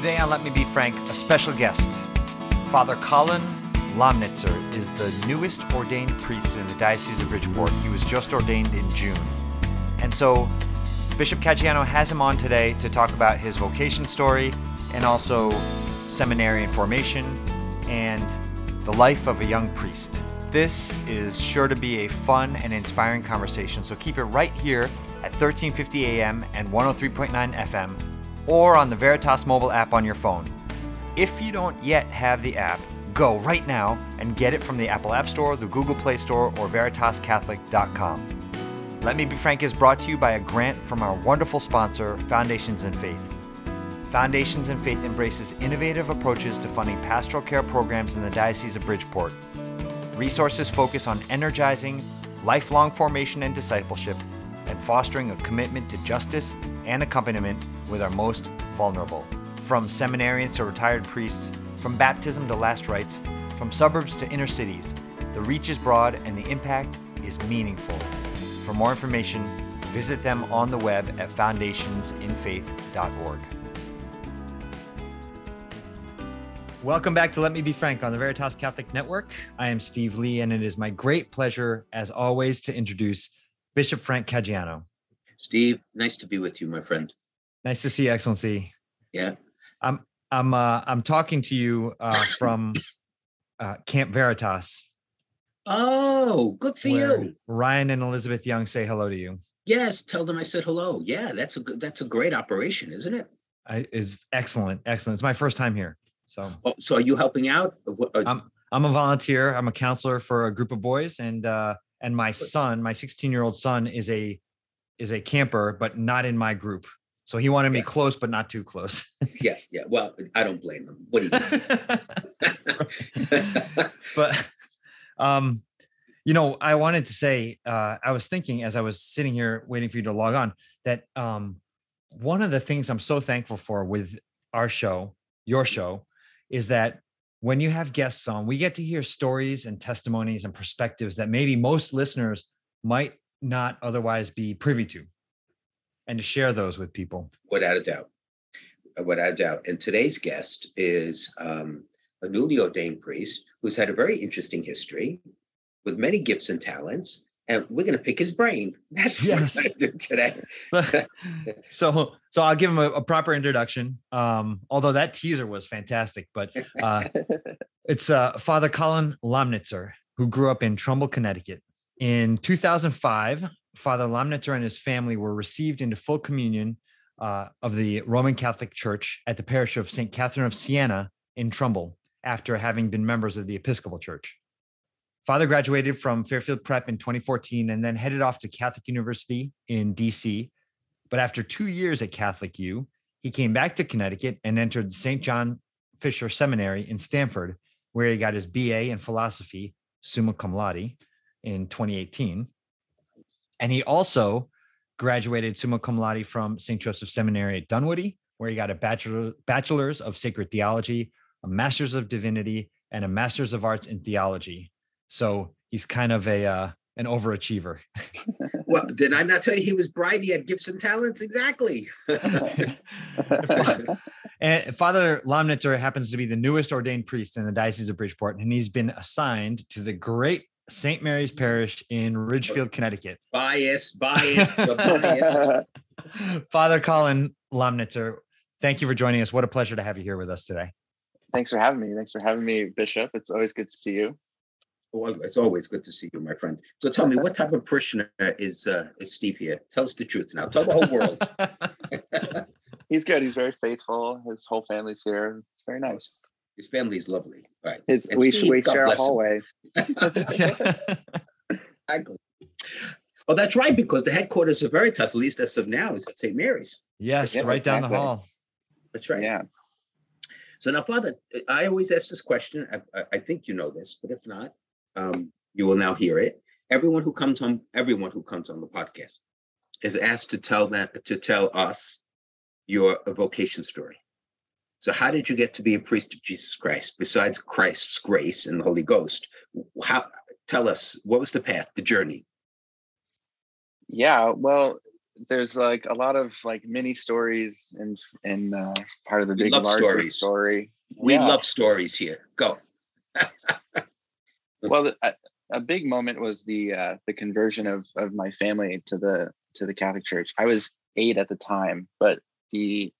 Today on Let Me Be Frank, a special guest. Father Colin Lomnitzer is the newest ordained priest in the Diocese of Bridgeport. He was just ordained in June. And so Bishop Caggiano has him on today to talk about his vocation story and also seminary and formation and the life of a young priest. This is sure to be a fun and inspiring conversation, so keep it right here at 1350 AM and 103.9 FM or on the Veritas mobile app on your phone. If you don't yet have the app, go right now and get it from the Apple App Store, the Google Play Store, or veritascatholic.com. Let Me Be Frank is brought to you by a grant from our wonderful sponsor, Foundations in Faith. Foundations in Faith embraces innovative approaches to funding pastoral care programs in the Diocese of Bridgeport. Resources focus on energizing lifelong formation and discipleship and fostering a commitment to justice and accompaniment with our most vulnerable. From seminarians to retired priests, from baptism to last rites, from suburbs to inner cities, the reach is broad and the impact is meaningful. For more information, visit them on the web at foundationsinfaith.org. Welcome back to Let Me Be Frank on the Veritas Catholic Network. I am Steve Lee, and it is my great pleasure, as always, to introduce Bishop Frank Caggiano. Steve, nice to be with you, my friend. Nice to see you, Excellency. Yeah. I'm I'm uh, I'm talking to you uh, from uh, Camp Veritas. Oh, good for you. Ryan and Elizabeth Young say hello to you. Yes, tell them I said hello. Yeah, that's a good that's a great operation, isn't it? I, it's excellent, excellent. It's my first time here, so. Oh, so are you helping out? Uh, I'm I'm a volunteer. I'm a counselor for a group of boys, and uh, and my son, my 16 year old son, is a is a camper, but not in my group. So he wanted me yeah. close, but not too close. yeah, yeah. Well, I don't blame him. What do you? but, um, you know, I wanted to say, uh, I was thinking as I was sitting here waiting for you to log on that um, one of the things I'm so thankful for with our show, your show, is that when you have guests on, we get to hear stories and testimonies and perspectives that maybe most listeners might not otherwise be privy to and to share those with people. Without a doubt. Uh, without a doubt. And today's guest is um, a newly ordained priest who's had a very interesting history with many gifts and talents. And we're going to pick his brain. That's yes. what we're going to do today. so, so I'll give him a, a proper introduction. Um, although that teaser was fantastic, but uh, it's uh, Father Colin Lomnitzer, who grew up in Trumbull, Connecticut. In 2005, Father Lomnitzer and his family were received into full communion uh, of the Roman Catholic Church at the parish of St. Catherine of Siena in Trumbull after having been members of the Episcopal Church. Father graduated from Fairfield Prep in 2014 and then headed off to Catholic University in DC. But after two years at Catholic U, he came back to Connecticut and entered St. John Fisher Seminary in Stamford, where he got his BA in philosophy, summa cum laude, in 2018. And he also graduated summa cum laude from St. Joseph Seminary at Dunwoodie, where he got a bachelor, bachelor's of sacred theology, a master's of divinity, and a master's of arts in theology. So he's kind of a uh, an overachiever. well, did I not tell you he was bright? He had gifts and talents. Exactly. and Father Lomnitzer happens to be the newest ordained priest in the Diocese of Bridgeport, and he's been assigned to the great St. Mary's Parish in Ridgefield, Connecticut. Bias, bias, bias. Father Colin Lomnitzer, thank you for joining us. What a pleasure to have you here with us today. Thanks for having me. Thanks for having me, Bishop. It's always good to see you. Well, it's always good to see you, my friend. So tell me, what type of parishioner is uh, is Steve here? Tell us the truth now. Tell the whole world. He's good. He's very faithful. His whole family's here. It's very nice. His family is lovely. Right. It's, we Steve, we share a hallway. exactly. Well, that's right, because the headquarters of Veritas, at least as of now, is at St. Mary's. Yes, yeah, right down the hall. That's right. Yeah. So now, Father, I always ask this question. I, I think you know this, but if not, um, you will now hear it. Everyone who comes on, everyone who comes on the podcast, is asked to tell that to tell us your vocation story. So, how did you get to be a priest of Jesus Christ besides Christ's grace and the Holy Ghost? How tell us what was the path, the journey? Yeah, well, there's like a lot of like mini stories and and uh, part of the We big love story. We Yeah. love stories here. Go. well a, a big moment was the uh, the conversion of of my family to the to the catholic church. I was eight at the time but the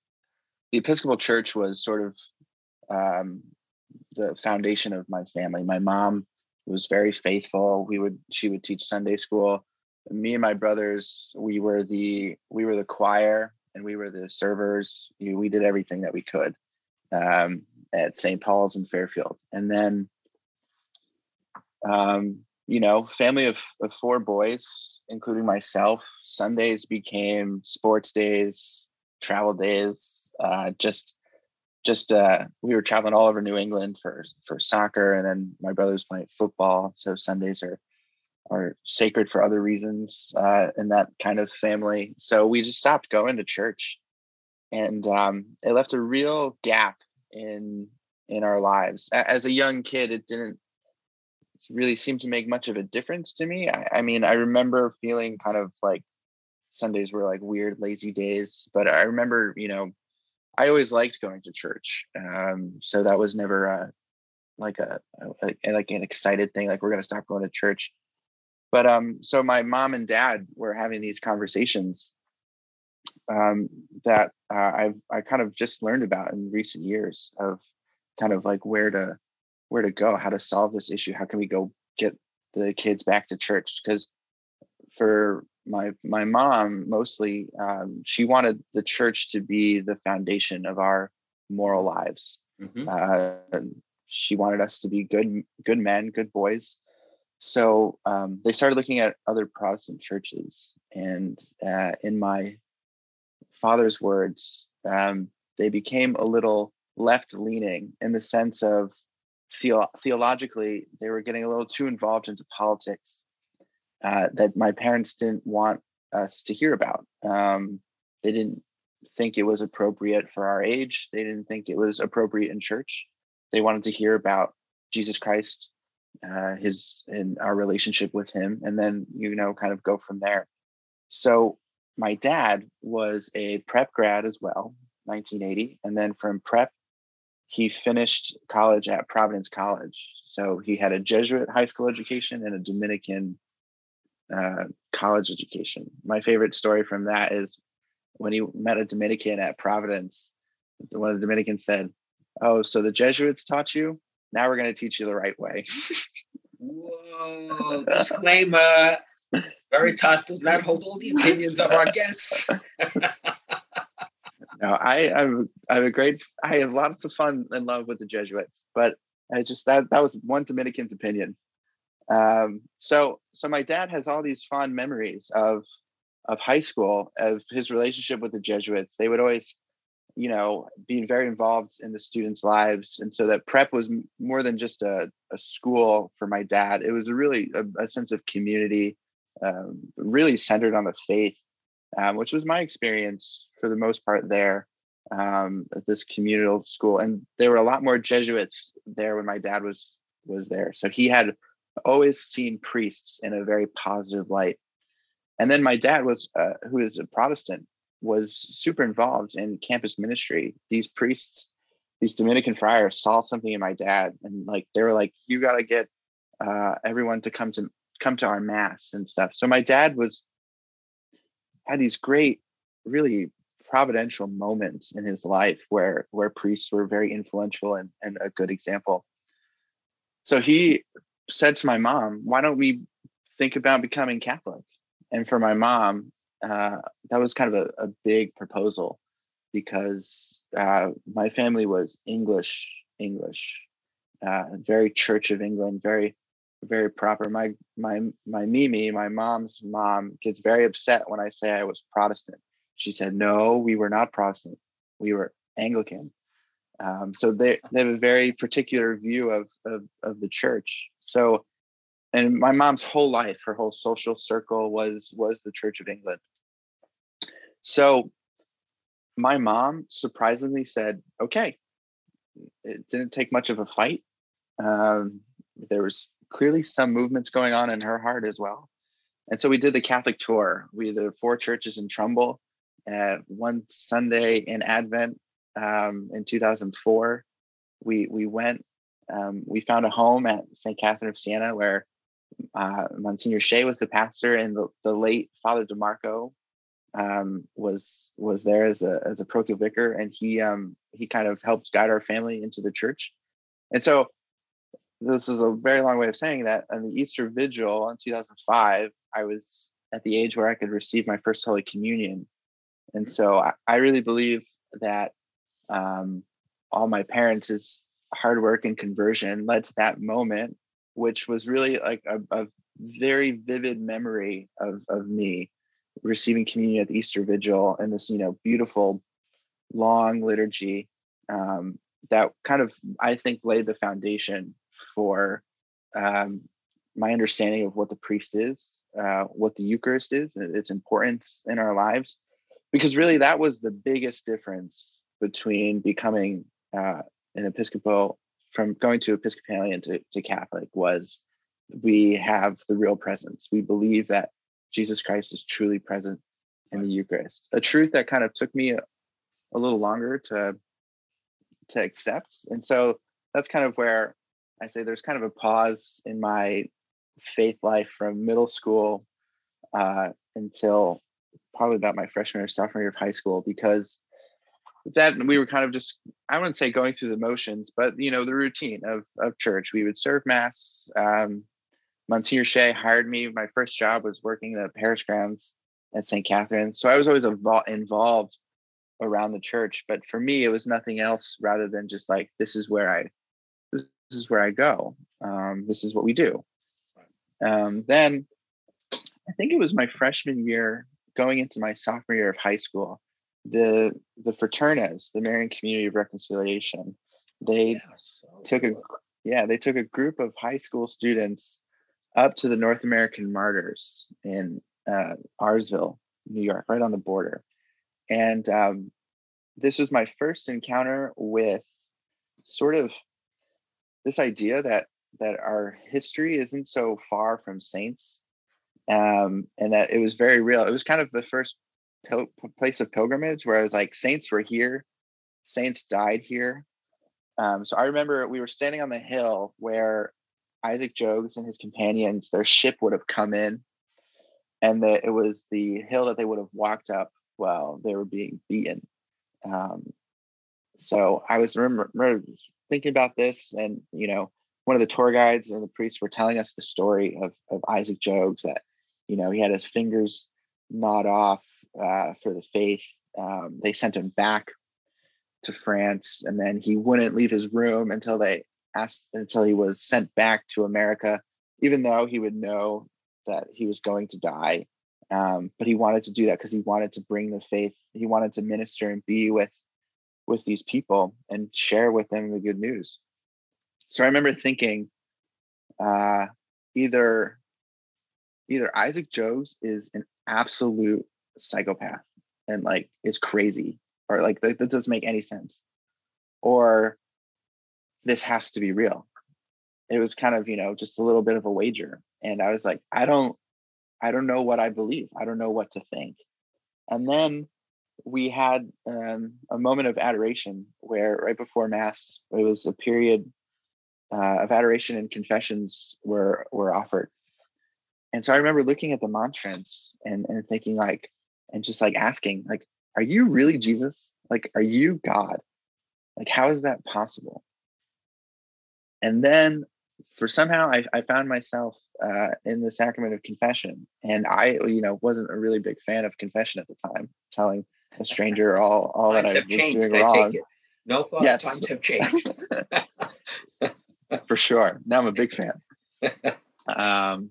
the episcopal church was sort of um, the foundation of my family. My mom was very faithful. We would she would teach sunday school. Me and my brothers we were the we were the choir and we were the servers. We did everything that we could um, at st paul's in fairfield. And then um, you know, family of, of four boys, including myself. Sundays became sports days, travel days. Uh, just, just uh, we were traveling all over New England for for soccer, and then my brother's playing football. So Sundays are are sacred for other reasons uh, in that kind of family. So we just stopped going to church, and um, it left a real gap in in our lives. As a young kid, it didn't really seemed to make much of a difference to me. I, I mean, I remember feeling kind of like Sundays were like weird, lazy days, but I remember, you know, I always liked going to church. Um, so that was never a, like a, a, a- like an excited thing, like we're going to stop going to church. But um, so my mom and dad were having these conversations um, that uh, I've I kind of just learned about in recent years of kind of like where to where to go, how to solve this issue, how can we go get the kids back to church? Because for my my mom, mostly, um, she wanted the church to be the foundation of our moral lives. Mhm. Uh, she wanted us to be good good men, good boys. So um, they started looking at other Protestant churches, and uh, in my father's words, um, they became a little left leaning in the sense of theo- theologically they were getting a little too involved into politics uh, that my parents didn't want us to hear about. Um, they didn't think it was appropriate for our age. They didn't think it was appropriate in church. They wanted to hear about Jesus Christ, uh, his and our relationship with him, and then you know kind of go from there. So my dad was a prep grad as well, 1980, and then from prep he finished college at Providence College. So he had a Jesuit high school education and a Dominican uh, college education. My favorite story from that is when he met a Dominican at Providence. One of the Dominicans said, "Oh, so the Jesuits taught you? Now we're going to teach you the right way." Whoa, disclaimer. Veritas does not hold all the opinions of our guests. no, I I have, I have a great I have lots of fun and love with the Jesuits, but I just that that was one Dominican's opinion. Um, so so my dad has all these fond memories of of high school of his relationship with the Jesuits. They would always, you know, be very involved in the students' lives, and so that prep was more than just a, a school for my dad. It was really a, a sense of community, um, really centered on the faith um, which was my experience for the most part there um, at this communal school. And there were a lot more Jesuits there when my dad was was there, so he had always seen priests in a very positive light. And then my dad was, uh, who is a Protestant, was super involved in campus ministry. These priests, these Dominican friars, saw something in my dad, and like they were like, "You got to get uh, everyone to come to come to our mass and stuff." So my dad was had these great, really providential moments in his life where where priests were very influential and, and a good example. So he said to my mom, "Why don't we think about becoming Catholic?" And for my mom, uh, that was kind of a, a big proposal because uh, my family was English, English, uh, very Church of England, very very proper. My my my Mimi, my mom's mom, gets very upset when I say I was Protestant. She said, "No, we were not Protestant. We were Anglican." Um, so they they have a very particular view of, of of the church. So, and my mom's whole life, her whole social circle was was the Church of England. So, my mom surprisingly said, "Okay." It didn't take much of a fight. Um, there was clearly some movements going on in her heart as well. and so we did the Catholic tour. We did four churches in Trumbull, uh, one Sunday in Advent um, in 2004. We we went. Um, we found a home at St. Catherine of Siena where uh, Monsignor Shea was the pastor, and the, the late Father DeMarco um, was was there as a as a parochial vicar, and he um, he kind of helped guide our family into the church. And so, this is a very long way of saying that. On the Easter Vigil in 2005, I was at the age where I could receive my first Holy Communion, and so I, I really believe that um, all my parents' hard work and conversion led to that moment which was really like a, a very vivid memory of, of me receiving communion at the Easter Vigil and this, you know, beautiful long liturgy um, that kind of, I think, laid the foundation for um, my understanding of what the priest is, uh, what the Eucharist is, its importance in our lives. Because really, that was the biggest difference between becoming uh, an Episcopal from going to Episcopalian to, to Catholic was we have the real presence. We believe that Jesus Christ is truly present in the Eucharist. A truth that kind of took me a, a little longer to to accept. And so that's kind of where I say there's kind of a pause in my faith life from middle school uh, until probably about my freshman or sophomore year of high school because that we were kind of just i wouldn't say going through the motions but you know the routine of of church. We would serve mass. Um monsignor shea hired me. My first job was working the parish grounds at st catherine. So i was always involved around the church but for me it was nothing else rather than just like this is where i this is where i go. Um, this is what we do. Um, then i think it was my freshman year going into my sophomore year of high school the the fraternas, the Marian Community of Reconciliation, they yeah, so took cool. a yeah they took a group of high school students up to the North American Martyrs in uh, Auriesville, New York, right on the border, and um, this was my first encounter with sort of this idea that that our history isn't so far from saints um, and that it was very real. It was kind of the first pil- place of pilgrimage where I was like, saints were here, saints died here. Um, so I remember we were standing on the hill where Isaac Jogues and his companions, their ship would have come in, and that it was the hill that they would have walked up while they were being beaten. Um, so I was remember, remember thinking about this, and you know, one of the tour guides and the priests were telling us the story of of Isaac Jogues that you know he had his fingers gnawed off uh, for the faith. Um, they sent him back to France, and then he wouldn't leave his room until they asked until he was sent back to America, even though he would know that he was going to die. Um, but he wanted to do that because he wanted to bring the faith. He wanted to minister and be with with these people and share with them the good news. So I remember thinking, uh, either either Isaac Jogues is an absolute psychopath and like is crazy or like that, that doesn't make any sense. Or this has to be real. It was kind of you know just a little bit of a wager. And i was like i don't i don't know what i believe. I don't know what to think. And then we had um, a moment of adoration where right before mass it was a period uh, of adoration and confessions were were offered and so i remember looking at the monstrance and, and thinking like and just like asking like are you really jesus? Like are you god? Like how is that possible? And then for somehow i, I found myself uh, in the sacrament of confession. And i you know wasn't a really big fan of confession at the time telling a stranger all all that i was changed, doing wrong. no thought yes. times have changed. For sure. Now i'm a big fan. Um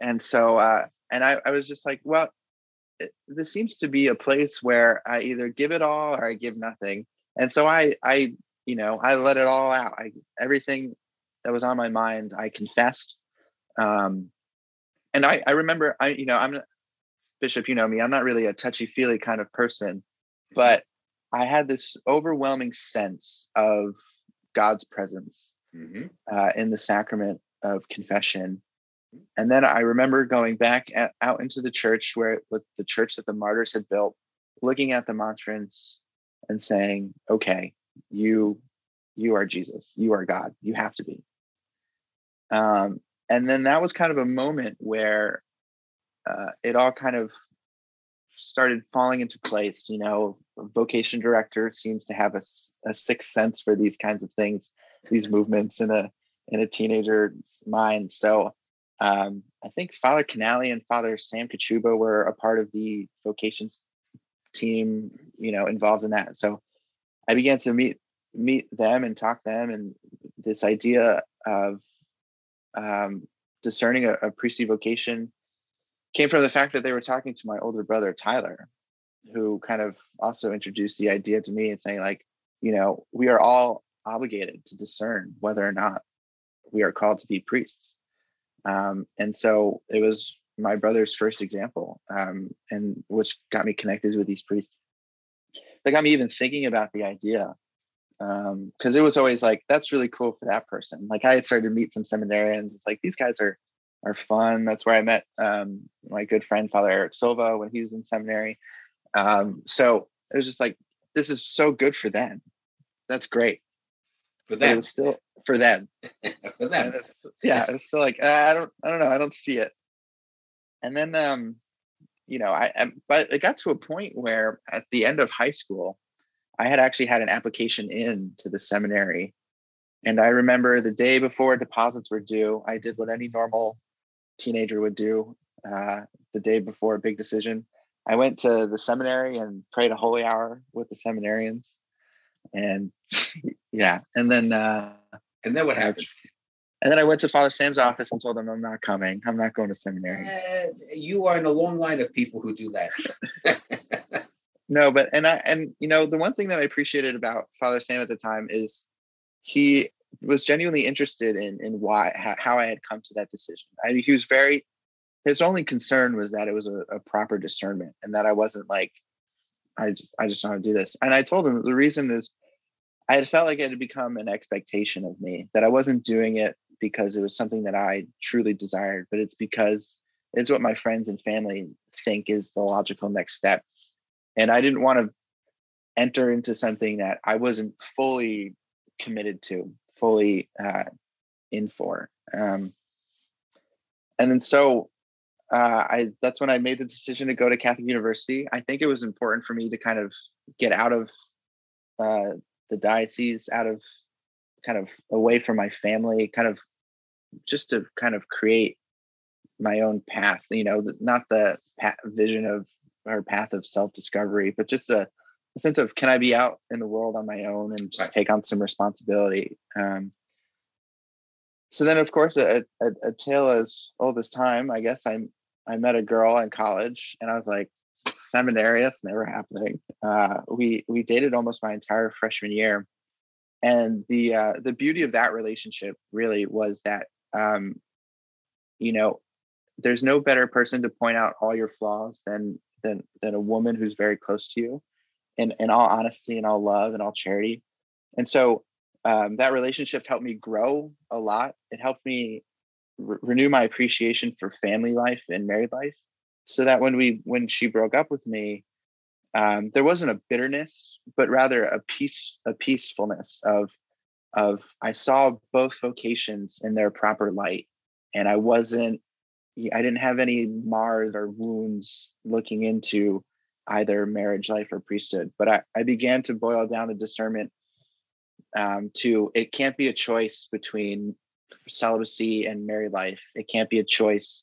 and so uh and I, I was just like well this seems to be a place where I either give it all or I give nothing. And so I, I, you know, I let it all out. I, everything that was on my mind, I confessed. Um, and I, I remember, I, you know, I'm Bishop, you know me, I'm not really a touchy feely kind of person, but I had this overwhelming sense of God's presence mm-hmm. uh, in the sacrament of confession. And then I remember going back at, out into the church where with the church that the martyrs had built, looking at the monstrance and saying, "Okay, you, you are Jesus. You are God. You have to be." Um, and then that was kind of a moment where uh, it all kind of started falling into place. You know, vocation director seems to have a, a sixth sense for these kinds of things, these movements in a in a teenager's mind. So um, I think Father Canali and Father Sam Kachuba were a part of the vocations team, you know, involved in that. So I began to meet meet them and talk them, and this idea of um, discerning a, a priestly vocation came from the fact that they were talking to my older brother Tyler, who kind of also introduced the idea to me and saying like, you know, we are all obligated to discern whether or not we are called to be priests. Um, and so it was my brother's first example, um, and which got me connected with these priests. That got me even thinking about the idea, because um, it was always like, that's really cool for that person. Like I had started to meet some seminarians. It's like these guys are are fun. That's where I met um, my good friend Father Eric Silva when he was in seminary. Um, so it was just like, this is so good for them. That's great. For them. it was still for them. for them. yeah, it was still like uh, I don't, I don't know, I don't see it. And then, um, you know, I, I, but it got to a point where at the end of high school, I had actually had an application in to the seminary. And I remember the day before deposits were due, I did what any normal teenager would do uh, the day before a big decision. I went to the seminary and prayed a holy hour with the seminarians, and yeah, and then uh, and then what happened? And then I went to Father Sam's office and told him I'm not coming. I'm not going to seminary. Uh, you are in a long line of people who do that. no, but and I and you know the one thing that I appreciated about Father Sam at the time is he was genuinely interested in in why how I had come to that decision. I mean, he was very his only concern was that it was a, a proper discernment and that I wasn't like I just I just want to do this. And I told him the reason is I had felt like it had become an expectation of me that I wasn't doing it because it was something that I truly desired, but it's because it's what my friends and family think is the logical next step. And I didn't want to enter into something that I wasn't fully committed to fully uh, in for. Um, and then so uh, I that's when I made the decision to go to Catholic University. I think it was important for me to kind of get out of uh, the diocese, out of kind of away from my family, kind of just to kind of create my own path. You know, not the vision of or path of self discovery, but just a a sense of can I be out in the world on my own and just right. take on some responsibility. Um, so then, of course, a, a, a tale as old as time. I guess I I met a girl in college, and I was like, seminary. That's never happening. Uh, we we dated almost my entire freshman year, and the uh, the beauty of that relationship really was that um, you know there's no better person to point out all your flaws than than than a woman who's very close to you in, in all honesty and all love and all charity. And so um, that relationship helped me grow a lot. It helped me re- renew my appreciation for family life and married life. So that when we when she broke up with me, um, there wasn't a bitterness, but rather a peace, a peacefulness of of I saw both vocations in their proper light, and I wasn't I didn't have any mars or wounds looking into either marriage life or priesthood. But I, I began to boil down the discernment um, to it can't be a choice between celibacy and married life. It can't be a choice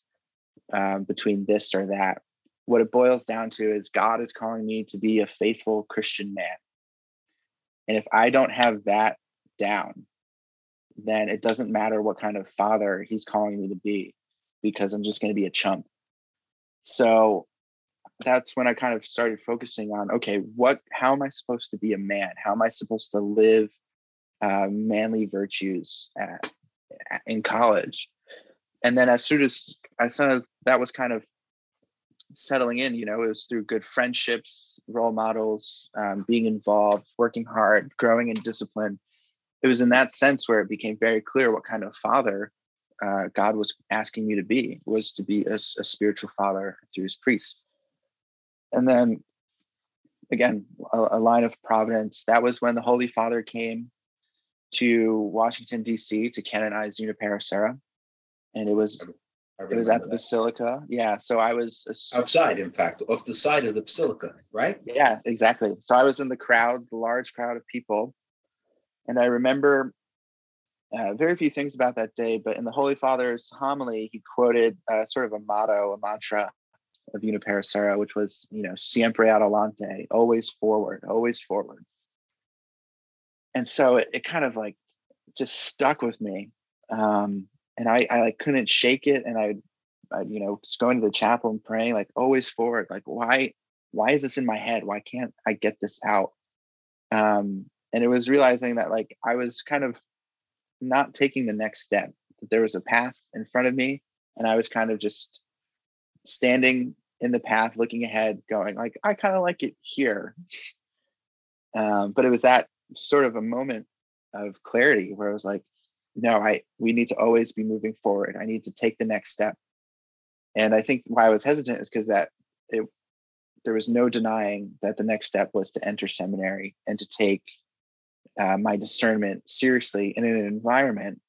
um, between this or that. What it boils down to is God is calling me to be a faithful Christian man. And if I don't have that down, then it doesn't matter what kind of father he's calling me to be because I'm just going to be a chump. So that's when I kind of started focusing on okay, what, how am I supposed to be a man? How am I supposed to live uh, manly virtues at, in college? And then as soon as I saw that was kind of settling in, you know, it was through good friendships, role models, um, being involved, working hard, growing in discipline. It was in that sense where it became very clear what kind of father uh, God was asking me to be was to be a, a spiritual father through his priest. And then again, a, a, line of providence. That was when the Holy Father came to Washington, D.C. to canonize Junipero Serra. And it was it was at the that. Basilica. Yeah. So I was outside, in fact, off the side of the Basilica, right? Yeah, exactly. So I was in the crowd, the large crowd of people. And I remember uh, very few things about that day, but in the Holy Father's homily, he quoted uh, sort of a motto, a mantra of Junipero Serra, which was, you know, siempre adelante, always forward, always forward. And so it, it kind of like just stuck with me. Um, and I, I like couldn't shake it. And I, I, you know, just going to the chapel and praying, like always forward. Like, why, why is this in my head? Why can't I get this out? Um, and it was realizing that like I was kind of not taking the next step, that there was a path in front of me, and I was kind of just standing in the path, looking ahead, going like, I kind of like it here. Um, but it was that sort of a moment of clarity where I was like, no, I we need to always be moving forward. I need to take the next step. And I think why I was hesitant is because that it there was no denying that the next step was to enter seminary and to take uh, my discernment seriously in an environment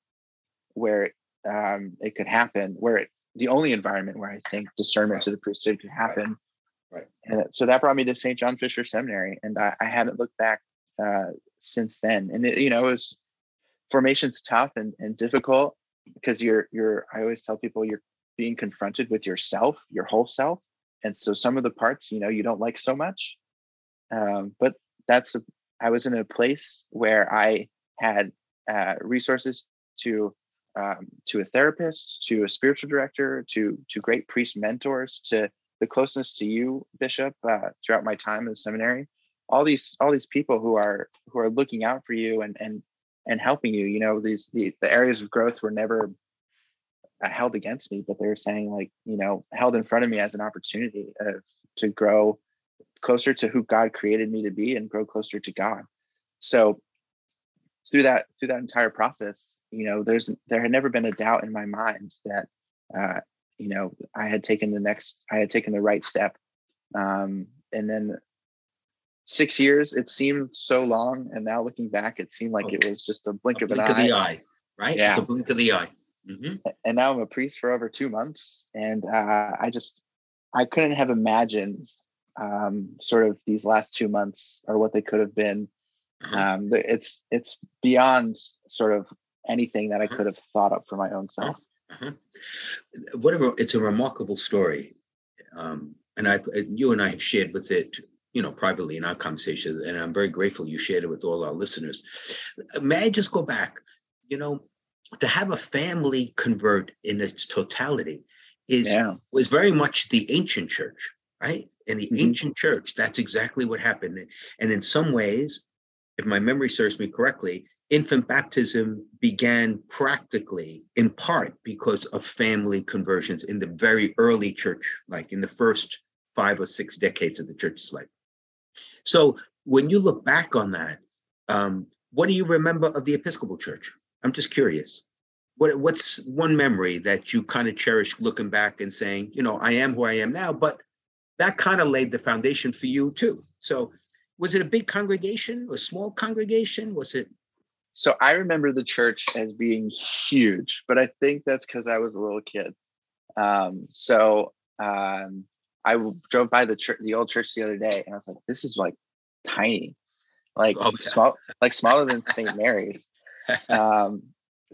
where um, it could happen, where it, the only environment where I think discernment right. to the priesthood could happen. Right. right. And so that brought me to St. John Fisher Seminary, and I, I haven't looked back uh, since then. And it, you know, it was formation's tough and, and difficult because you're you're. I always tell people you're being confronted with yourself, your whole self, and so some of the parts, you know, you don't like so much. Um, but that's a, I was in a place where I had uh, resources to um, to a therapist, to a spiritual director, to to great priest mentors, to the closeness to you, Bishop, uh, throughout my time in the seminary. All these all these people who are who are looking out for you and and and helping you. You know, these the, the areas of growth were never uh, held against me, but they were saying like you know held in front of me as an opportunity to grow closer to who God created me to be and grow closer to God. So through that through that entire process, you know, there's there had never been a doubt in my mind that uh, you know I had taken the next I had taken the right step. Um, and then six years, it seemed so long, and now looking back, it seemed like okay. it was just a blink a of an blink eye. Of the eye, right? Yeah. It's a blink of the eye. Mm-hmm. And now I'm a priest for over two months, and uh, I just I couldn't have imagined um, sort of these last two months or what they could have been. Uh-huh. Um, it's it's beyond sort of anything that I uh-huh. could have thought up for my own self. Uh-huh. Whatever, it's a remarkable story, um, and I, you and I have shared with it, you know, privately in our conversations, and I'm very grateful you shared it with all our listeners. May I just go back? You know, to have a family convert in its totality is yeah. was very much the ancient church, right? In the mm-hmm. ancient church, that's exactly what happened. And in some ways, if my memory serves me correctly, infant baptism began practically in part because of family conversions in the very early church, like in the first five or six decades of the church's life. So when you look back on that, um, what do you remember of the Episcopal Church? I'm just curious. What, what's one memory that you kind of cherish looking back and saying, you know, I am who I am now, but that kind of laid the foundation for you too. So was it a big congregation, a small congregation? Was it? So I remember the church as being huge, but I think that's because I was a little kid. Um, so um, I drove by the church, the old church the other day, and I was like, "This is like tiny, like oh, yeah. small, like smaller than St. Mary's." Um,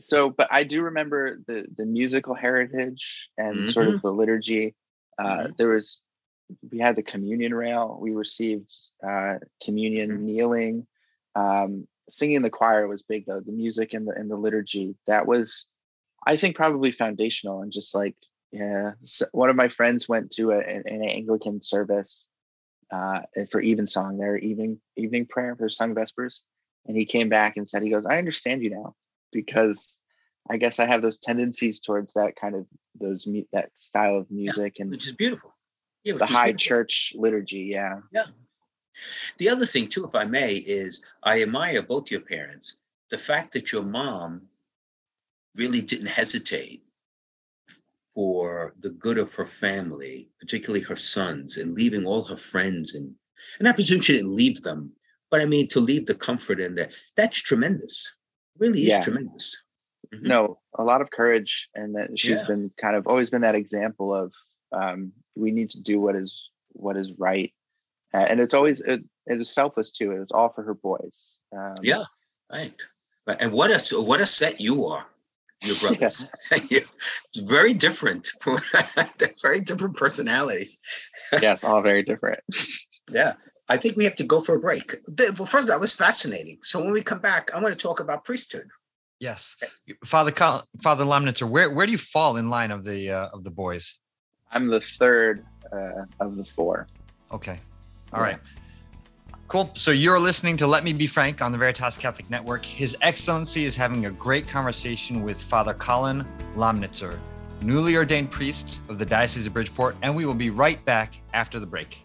so, but I do remember the the musical heritage and mm-hmm. sort of the liturgy. Uh, mm-hmm. There was we had the communion rail. We received uh, communion mm-hmm. kneeling. Um, singing in the choir was big though. The music and the and the liturgy that was, I think, probably foundational. And just like yeah, so one of my friends went to a, an, an Anglican service uh, for evensong, their evening evening prayer for sung vespers, and he came back and said, he goes, I understand you now because I guess I have those tendencies towards that kind of those that style of music yeah, and which is beautiful yeah, the high church liturgy. Yeah. Yeah. The other thing, too, if I may, is I admire both your parents. The fact that your mom really didn't hesitate for the good of her family, particularly her sons, and leaving all her friends and and I presume she didn't leave them, but I mean to leave the comfort in there. That's tremendous. Really is Yeah. tremendous. Mhm. no a lot of courage and that she's Yeah. been kind of always been that example of um, we need to do what is what is right uh, and it's always it, it is selfless too it's all for her boys um, Yeah, right. Right. And what a what a set you are, your brothers. Yeah. It's very different. They're very different personalities. yes all very different Yeah. I think we have to go for a break. Th- Well, first, that was fascinating. So when we come back, I want to talk about priesthood. Yes, Father Col- Father Lomnitzer, where where do you fall in line of the uh, of the boys? i'm the third uh, of the four Okay, all right. Cool. So you're listening to Let Me Be Frank on the Veritas Catholic Network. His Excellency is having a great conversation with Father Colin Lomnitzer, newly ordained priest of the Diocese of Bridgeport, and we will be right back after the break.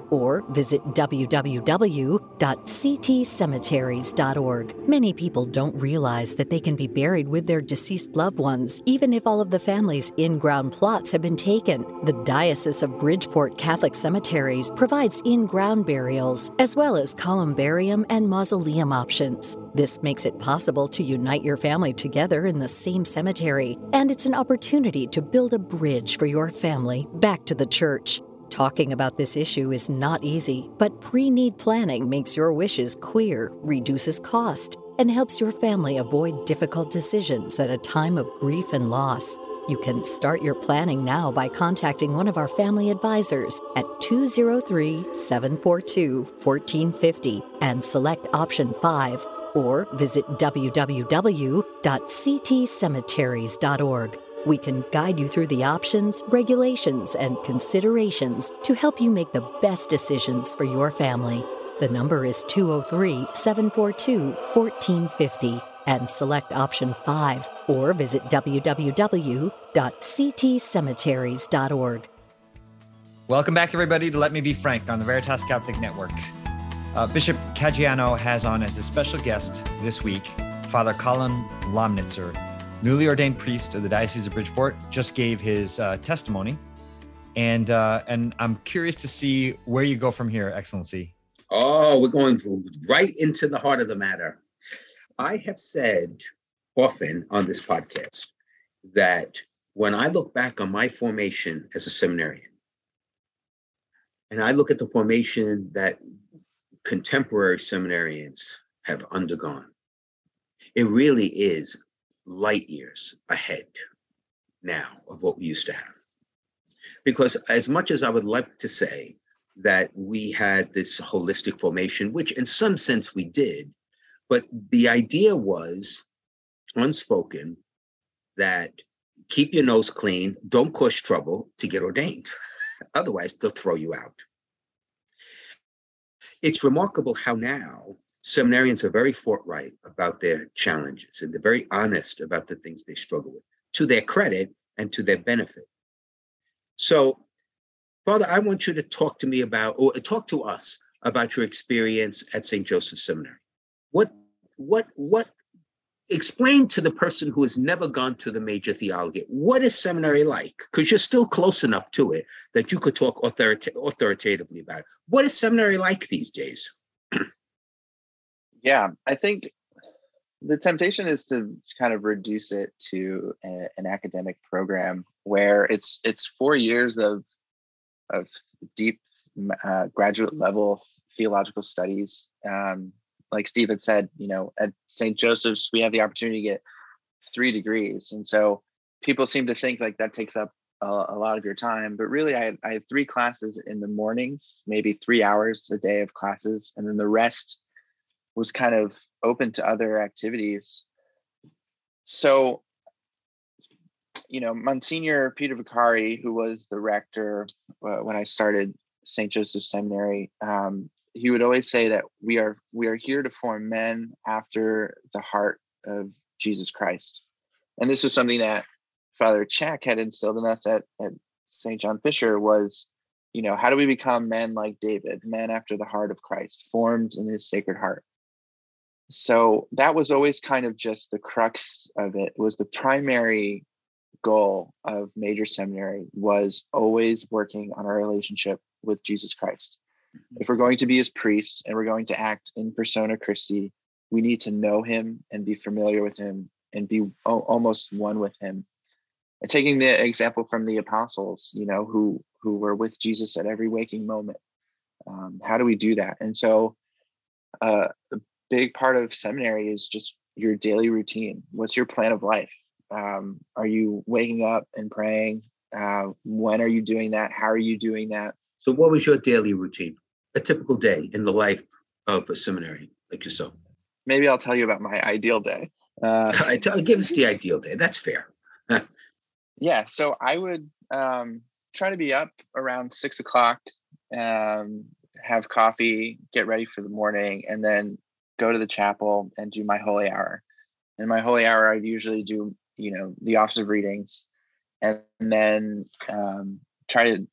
or visit www.ctcemeteries.org. Many people don't realize that they can be buried with their deceased loved ones, even if all of the family's in ground plots have been taken. The Diocese of Bridgeport Catholic Cemeteries provides in ground burials, as well as columbarium and mausoleum options. This makes it possible to unite your family together in the same cemetery, and it's an opportunity to build a bridge for your family back to the church. Talking about this issue is not easy, but pre need planning makes your wishes clear, reduces cost, and helps your family avoid difficult decisions at a time of grief and loss. You can start your planning now by contacting one of our family advisors at 203 742 1450 and select option 5 or visit www.ctcemeteries.org. We can guide you through the options, regulations, and considerations to help you make the best decisions for your family. The number is 203 742 1450 and select option 5 or visit www.ctcemeteries.org. Welcome back, everybody, to Let Me Be Frank on the Veritas Catholic Network. Uh, Bishop Caggiano has on as a special guest this week Father Colin Lomnitzer, newly ordained priest of the Diocese of Bridgeport, just gave his uh, testimony. And uh, and I'm curious to see where you go from here, Excellency. Oh, we're going right into the heart of the matter. I have said often on this podcast that when I look back on my formation as a seminarian, and I look at the formation that contemporary seminarians have undergone, it really is light years ahead now of what we used to have. Because as much as I would like to say that we had this holistic formation, which in some sense we did, but the idea was unspoken that keep your nose clean, don't cause trouble to get ordained. Otherwise, they'll throw you out. It's remarkable how now seminarians are very forthright about their challenges and they're very honest about the things they struggle with to their credit and to their benefit. So, Father, I want you to talk to me about, or talk to us about your experience at St. Joseph Seminary. What, what, what, explain to the person who has never gone to the major theology, what is seminary like? Because you're still close enough to it that you could talk authorita- authoritatively about it. What is seminary like these days? yeah i think the temptation is to kind of reduce it to a, an academic program where it's it's four years of of deep uh, graduate level theological studies. Um, like steve had said you know at st joseph's we have the opportunity to get three degrees. And so people seem to think like that takes up a, a lot of your time but really I, I had three classes in the mornings maybe three hours a day of classes. And then the rest was kind of open to other activities. So, you know, Monsignor Peter Vaccari, who was the rector uh, when I started St. Joseph Seminary, um, he would always say that we are we are here to form men after the heart of Jesus Christ, and this was something that Father Chack had instilled in us at, at St. John Fisher was, you know, how do we become men like David, men after the heart of Christ, formed in his sacred heart? So that was always kind of just the crux of it, was the primary goal of major seminary was always working on our relationship with Jesus Christ. If we're going to be his priests and we're going to act in persona Christi, we need to know him and be familiar with him and be almost one with him. And taking the example from the apostles, you know, who who were with Jesus at every waking moment. Um, how do we do that? And so, uh, big part of seminary is just your daily routine. What's your plan of life? Um, are you waking up and praying? Uh, when are you doing that? How are you doing that? So, what was your daily routine? A typical day in the life of a seminary like yourself. Maybe I'll tell you about my ideal day. Uh, I tell, give us the ideal day. That's fair. yeah, so I would um, try to be up around six o'clock, um, have coffee, get ready for the morning, and then go to the chapel and do my holy hour. In my holy hour, I'd usually do, you know, the office of readings, and then um, try to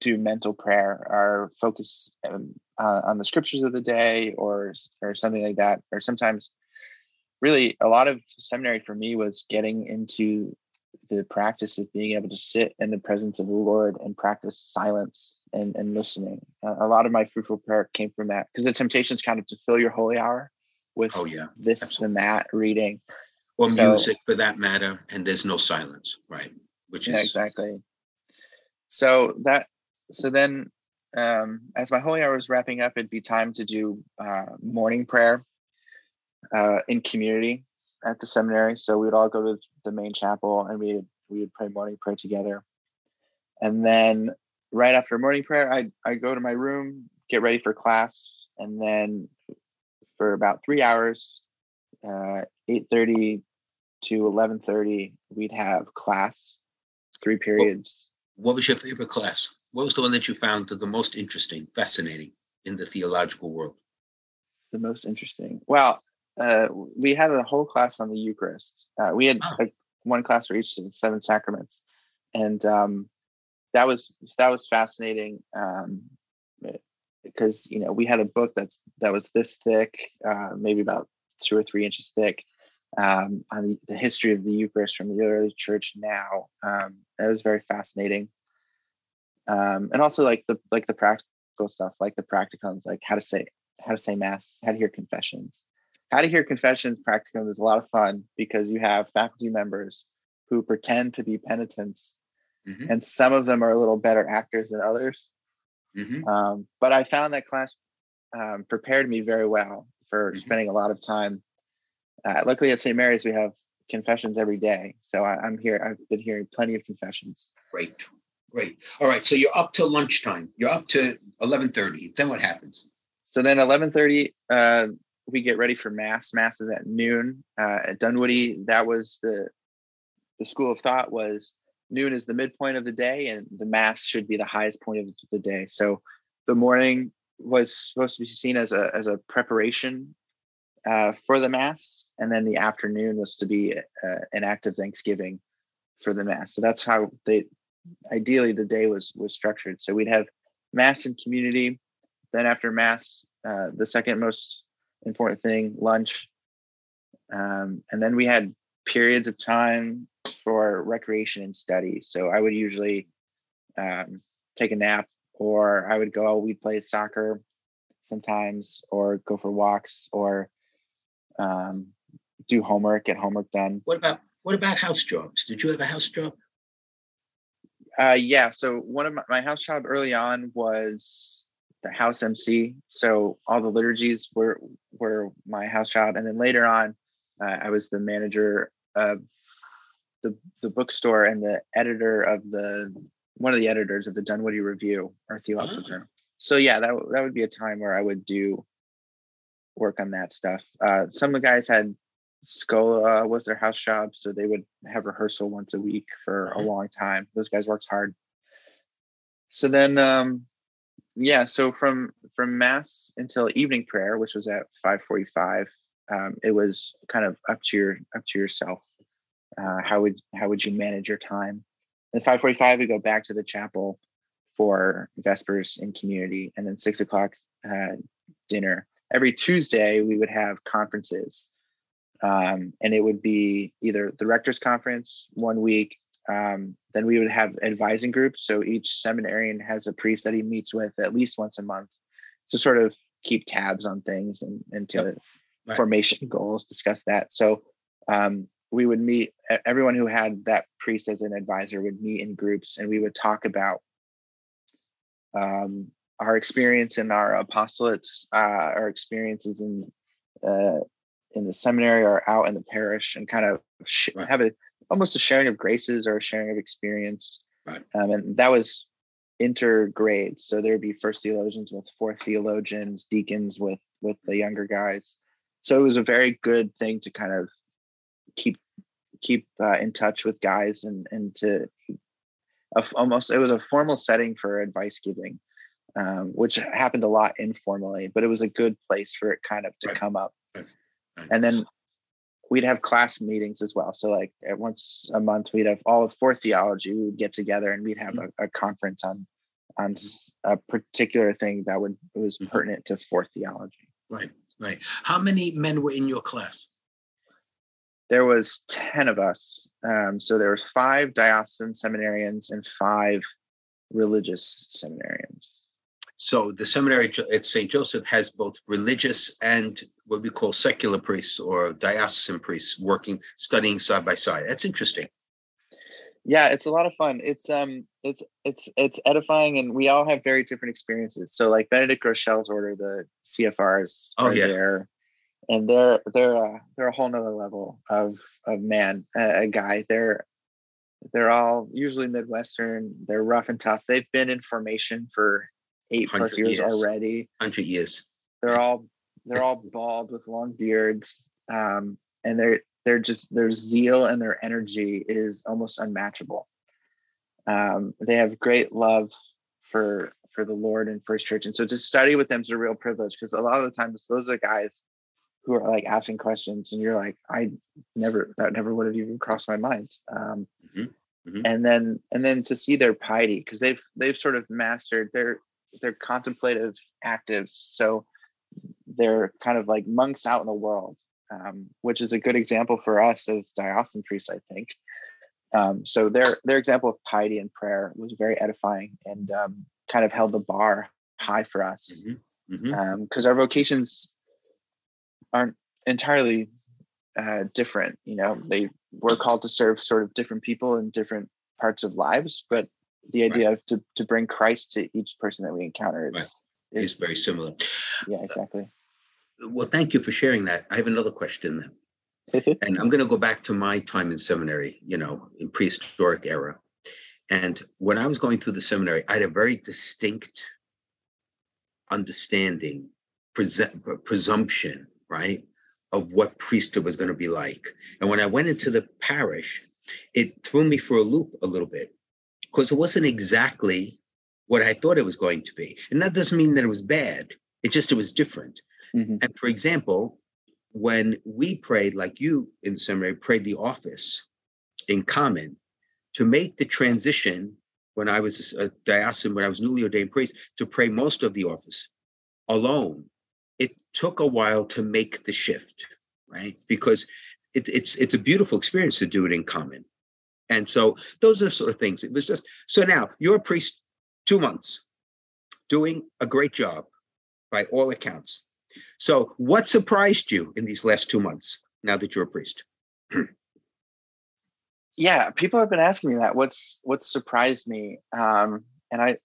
do mental prayer or focus um, uh, on the scriptures of the day or or something like that. Or sometimes, really, a lot of seminary for me was getting into the practice of being able to sit in the presence of the Lord and practice silence and, and listening. Uh, a lot of my fruitful prayer came from that because the temptation is kind of to fill your holy hour with Oh yeah, this absolutely. and that reading. or So- music for that matter, and there's no silence, right? Which Yeah, is exactly. So that so then um, as my holy hour was wrapping up, it'd be time to do uh, morning prayer uh, in community at the seminary. So we would all go to the main chapel and we would we would pray morning prayer together. And then right after morning prayer, I I go to my room, get ready for class, and then for about three hours, uh, eight thirty to eleven thirty, we'd have class, three periods. what was your favorite class? What was the one that you found the most interesting, fascinating in the theological world? the most interesting. Well, uh, we had a whole class on the Eucharist. Uh, we had Oh. like one class for each of the seven sacraments, and um, that was that was fascinating um, because you know we had a book that's that was this thick, uh, maybe about two or three inches thick, um, on the, the history of the Eucharist from the early church now. Um, that was very fascinating, um, and also like the like the practical stuff, like the practicums, like how to say how to say mass, how to hear confessions. How to hear confessions practicum is a lot of fun because you have faculty members who pretend to be penitents, Mhm. and some of them are a little better actors than others. Mhm. Um, but I found that class um, prepared me very well for Mhm. spending a lot of time. Uh, luckily, at St. Mary's, we have confessions every day, so I, I'm here. I've been hearing plenty of confessions. Great, great. All right, so you're up to lunchtime. You're up to eleven thirty. Then what happens? So then 11:30, uh, we get ready for mass. Mass is at noon uh, at Dunwoodie. That was the the school of thought was noon is the midpoint of the day, and the mass should be the highest point of the day. So the morning was supposed to be seen as a as a preparation uh, for the mass, and then the afternoon was to be uh, an act of thanksgiving for the mass. So that's how they ideally the day was was structured. So we'd have mass and community then after mass uh, the second most important thing lunch um, and then we had periods of time for recreation and study so i would usually um, take a nap or i would go we'd play soccer sometimes or go for walks or um, do homework get homework done What about what about house jobs? Did you have a house job? Uh, yeah. So one of my, my house job early on was the house MC. So all the liturgies were were my house job, and then later on, uh, I was the manager of the the bookstore and the editor of the one of the editors of the Dunwoodie Review or theological Ah. So yeah, that that would be a time where I would do work on that stuff. Uh, some of the guys had Schola was their house job, so they would have rehearsal once a week for a Uh-huh. long time. Those guys worked hard. So then, um, yeah so from from mass until evening prayer which was at 545 um, it was kind of up to your up to yourself uh, how would how would you manage your time at 545 we go back to the chapel for vespers in community and then six o'clock uh, dinner every tuesday we would have conferences um, and it would be either the rector's conference one week um, then we would have advising groups. So each seminarian has a priest that he meets with at least once a month to sort of keep tabs on things and, and to yep. right. formation goals, discuss that. So um, we would meet, everyone who had that priest as an advisor would meet in groups and we would talk about um, our experience in our apostolates, uh, our experiences in uh, in the seminary or out in the parish, and kind of sh- right. have a almost a sharing of graces or a sharing of experience. Right. Um, and that was intergrades. So there'd be first theologians with fourth theologians, deacons with with the younger guys. So it was a very good thing to kind of keep keep uh, in touch with guys and and to almost it was a formal setting for advice giving, um, which happened a lot informally, but it was a good place for it kind of to right. come up. Right. And then we'd have class meetings as well. So like once a month, we'd have all of fourth theology. We would get together and we'd have mm-hmm. a, a, conference on on a particular thing that would was mm-hmm. pertinent to fourth theology. Right, right. How many men were in your class? There was ten of us. Um, so there was five diocesan seminarians and five religious seminarians. So the seminary at St. Joseph has both religious and what we call secular priests or diocesan priests working, studying side by side. That's interesting. Yeah, it's a lot of fun. It's um, it's it's it's edifying, and we all have very different experiences. So, like Benedict Groeschel's order, the CFRs oh, are yeah. there, and they're they're uh, they're a whole nother level of of man, uh, a guy. They're they're all usually Midwestern. They're rough and tough. They've been in formation for eight plus years, years, already. Hundred years. They're all they're all bald with long beards, um, and they're they're just their zeal and their energy is almost unmatchable. Um, they have great love for for the Lord and first church, and so to study with them is a real privilege because a lot of the times those are guys who are like asking questions, and you're like, I never that never would have even crossed my mind. Um, mm-hmm. Mm-hmm. And then and then to see their piety because they've they've sort of mastered their they're contemplative actives. So they're kind of like monks out in the world, um, which is a good example for us as diocesan priests, I think. Um, so their their example of piety and prayer was very edifying and um, kind of held the bar high for us because mm-hmm. mm-hmm. Um, our vocations aren't entirely uh, different. You know, they were called to serve sort of different people in different parts of lives, but the idea right. of to, to bring Christ to each person that we encounter is, right. is, is very similar. Yeah, exactly. Uh, well, thank you for sharing that. I have another question then. and I'm going to go back to my time in seminary, you know, in prehistoric era. And when I was going through the seminary, I had a very distinct understanding, presumption, right, of what priesthood was going to be like. And when I went into the parish, it threw me for a loop a little bit because it wasn't exactly what I thought it was going to be. And that doesn't mean that it was bad. It just it was different. Mm-hmm. And for example, when we prayed, like you in the seminary prayed the office in common to make the transition when I was a diocesan, when I was newly ordained priest, to pray most of the office alone. It took a while to make the shift, right? Because it, it's it's a beautiful experience to do it in common. And so those are sort of things. It was just so now you're a priest two months, doing a great job by all accounts. So what surprised you in these last two months now that you're a priest? yeah, people have been asking me that. What's what surprised me? Um, and I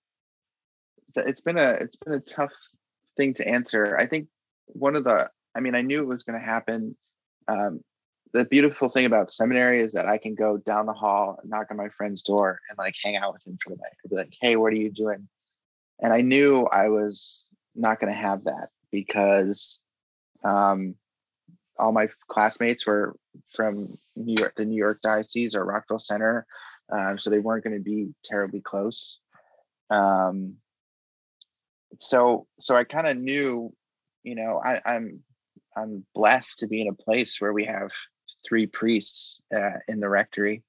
it's been a it's been a tough thing to answer. I think one of the I mean, I knew it was going to happen. Um, the beautiful thing about seminary is that I can go down the hall, knock on my friend's door, and like hang out with him for the night. I'd be like, "Hey, what are you doing?" And I knew I was not going to have that because um, all my classmates were from New York, the New York Diocese or Rockville Centre, um, so they weren't going to be terribly close. Um, so so I kind of knew, you know, I, I'm I'm blessed to be in a place where we have three priests uh, in the rectory,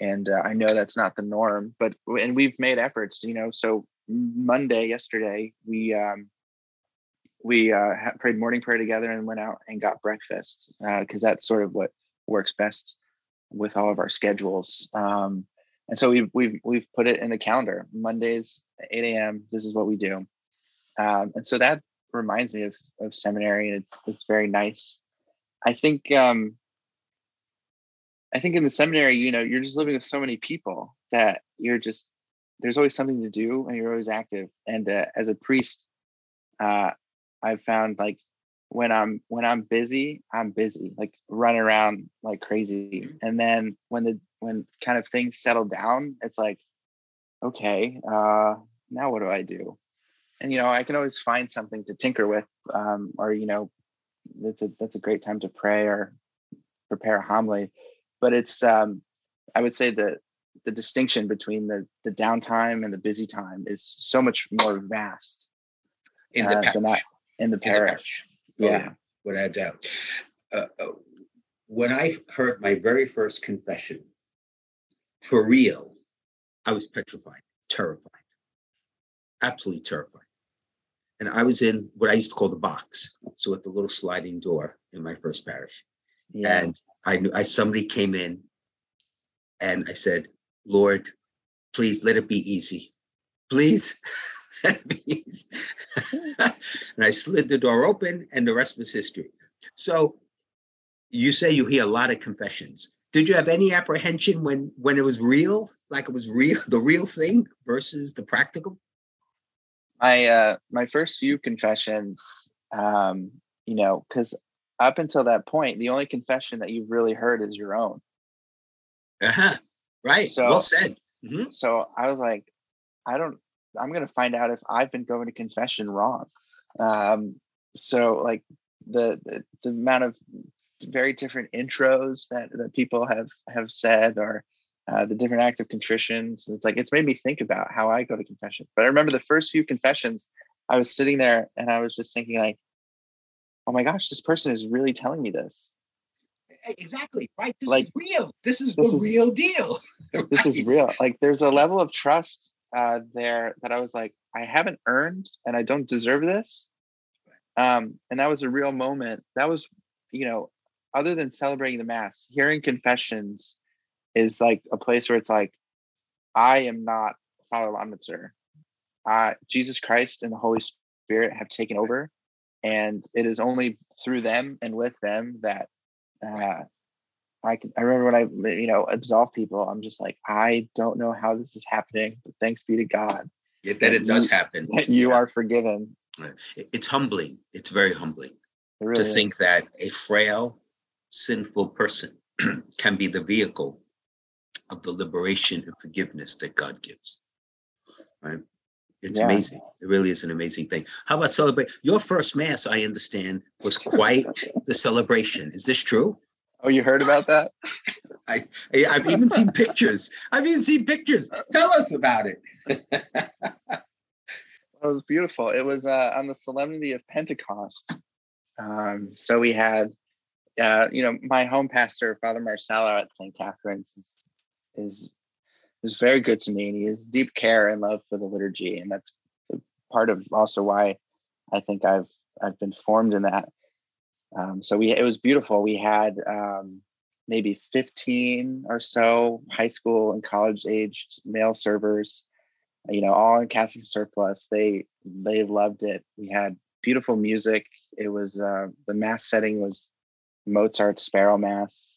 and uh, I know that's not the norm. But and we've made efforts, you know. So Monday, yesterday, we um, we uh, prayed morning prayer together and went out and got breakfast because uh, that's sort of what works best with all of our schedules. Um, and so we've we've we've put it in the calendar. Mondays, 8 a.m. This is what we do. Um, and so that reminds me of of seminary, and it's it's very nice. I think um, I think in the seminary, you know, you're just living with so many people that you're just there's always something to do, and you're always active. And uh, as a priest, uh, I've found like when I'm when I'm busy, I'm busy, like running around like crazy. And then when the when kind of things settle down, it's like, okay, uh, now what do I do? And you know, I can always find something to tinker with, um, or you know, that's a that's a great time to pray or prepare a homily. But it's um, I would say that the distinction between the the downtime and the busy time is so much more vast in the uh, in the parish. In the parish. Yeah. Oh, yeah, without doubt. Uh, uh, when I heard my very first confession, for real, I was petrified, terrified, absolutely terrified. And I was in what I used to call the box, so at the little sliding door in my first parish. Yeah. And I knew I somebody came in, and I said, "Lord, please let it be easy, please." Let it be easy." and I slid the door open, and the rest was history. So, you say you hear a lot of confessions. Did you have any apprehension when when it was real, like it was real, the real thing versus the practical? my uh my first few confessions um you know because up until that point the only confession that you've really heard is your own Uh-huh. Right. So- well said. Mhm. so i was like i don't i'm gonna find out if i've been going to confession wrong um so like the the, the amount of very different intros that that people have have said or uh, the different active contritions it's like it's made me think about how i go to confession but i remember the first few confessions i was sitting there and i was just thinking like oh my gosh this person is really telling me this Exactly. Right. This Like, is real. This is this the is- real deal. this is real like there's a level of trust uh there that i was like i haven't earned and i don't deserve this um and that was a real moment that was you know other than celebrating the mass hearing confessions is like a place where it's like i am not father Lomnitzer. uh jesus christ and the holy spirit have taken over and it is only through them and with them that uh I can, I remember when I, you know, absolve people, I'm just like, I don't know how this is happening, but thanks be to God Yeah, that it does happen. that you Yeah. are forgiven. It's humbling. It's very humbling It really to is. think that a frail, sinful person can be the vehicle of the liberation and forgiveness that God gives. Right? It's Yeah. amazing. It really is an amazing thing. How about celebrate? Your first mass, I understand, was quite the celebration. Is this true? Oh, you heard about that? I, I- I've even seen pictures. I've even seen pictures. Tell us about it. It was beautiful. It was uh, on the solemnity of Pentecost. Um, so we had, uh, you know, my home pastor, Father Marcello at St. Catherine's, is, is is very good to me, and he has deep care and love for the liturgy, and that's part of also why I think I've I've been formed in that. Um, so we it was beautiful. We had um, maybe 15 or so high school and college aged male servers you know all in cassock surplice. They they loved it. We had beautiful music. It was uh the mass setting was mozart's sparrow mass.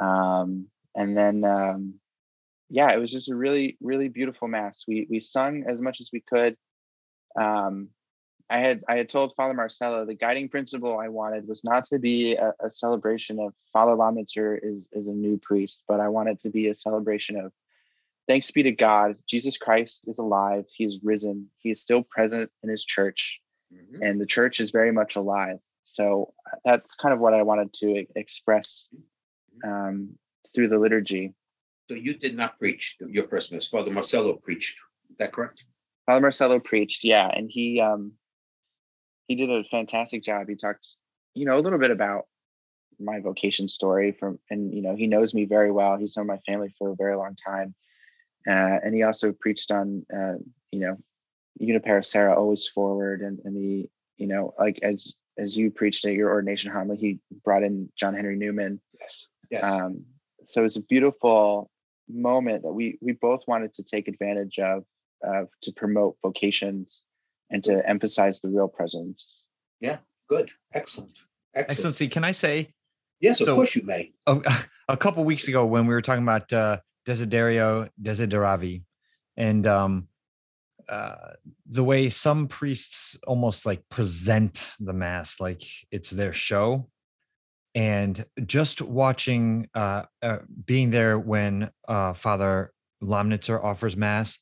Um and then um yeah it was just a really really beautiful mass. We we sung as much as we could. Um i had i had told father marcello the guiding principle i wanted was not to be a, a celebration of father Lomnitzer is is a new priest but i wanted to be a celebration of thanks be to God, Jesus Christ is alive. He's risen. He is still present in his church, Mhm. and the church is very much alive. So uh, that's kind of what I wanted to express um, through the liturgy. So you did not preach your first mass. Father Marcello preached. Is that correct? Father Marcelo preached, yeah, and he um he did a fantastic job. He talked, you know, a little bit about my vocation story from, and you know, he knows me very well. He's known my family for a very long time, uh, and he also preached on, uh, you know, Junipero always forward, and and the, you know, like as as you preached at your ordination homily, he brought in John Henry Newman. Yes. Yes. Um, so it was a beautiful moment that we we both wanted to take advantage of uh, to promote vocations and to emphasize the real presence. yeah. Good. Excellent. Excellent. Excellency, can I say Yes, of course you may. a, a couple weeks ago when we were talking about uh, Desiderio Desideravi and um, uh, the way some priests almost like present the mass like it's their show. And just watching, uh, uh, being there when uh, Father Lomnitzer offers mass,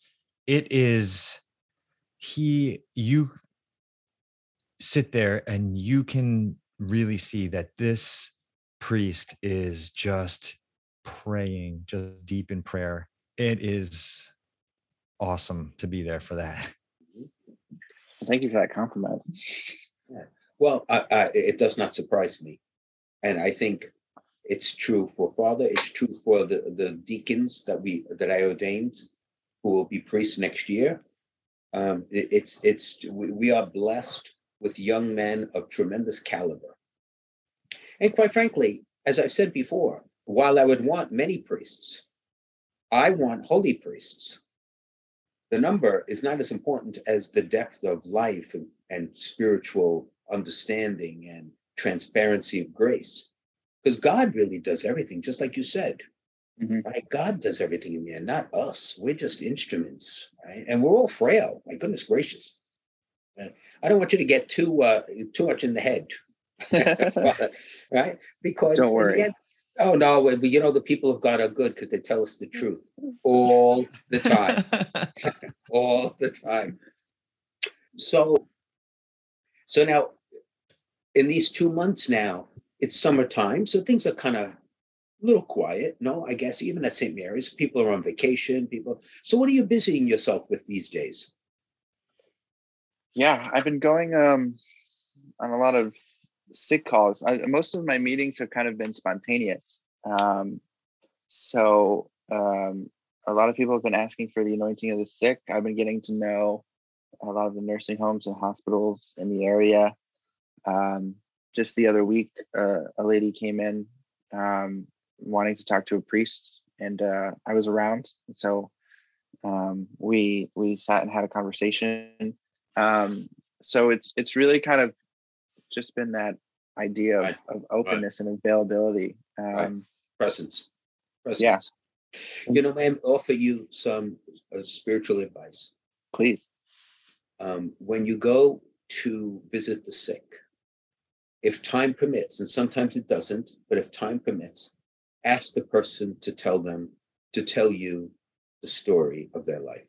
it is he, you sit there and you can really see that this priest is just praying, just deep in prayer. It is awesome to be there for that. Thank you for that compliment. Well, I, I, it does not surprise me. And I think it's true for Father, it's true for the, the deacons that we, that I ordained, who will be priests next year. Um, it- it's, it's, we, are blessed with young men of tremendous caliber. And quite frankly, as I've said before, while I would want many priests, I want holy priests. The number is not as important as the depth of life and, and spiritual understanding and transparency of grace. Because God really does everything, just like you said. Mhm. Right? God does everything in the end, not us. We're just instruments, right? And we're all frail. My goodness gracious. I don't want you to get too uh, too much in the head, right? Because Don't worry. end- oh no, you know the people of God are good because they tell us the truth all the time all the time. So, so now, in these two months now, it's summertime, so things are kind of little quiet. No, I guess even at St. Mary's, people are on vacation. People. So, what are you busying yourself with these days? Yeah, I've been going um, on a lot of sick calls. I, most of my meetings have kind of been spontaneous. Um, so um, a lot of people have been asking for the anointing of the sick. I've been getting to know a lot of the nursing homes and hospitals in the area. Um, just the other week, uh, a lady came in um, wanting to talk to a priest, and uh, I was around. So um, we we sat and had a conversation um so it's it's really kind of just been that idea of, Right. of openness and availability um Presence. Presence. Yeah. You know, ma'am, offer you some uh, spiritual advice. please um, when you go to visit the sick, if time permits, and sometimes it doesn't, but if time permits, ask the person to tell them, to tell you the story of their life.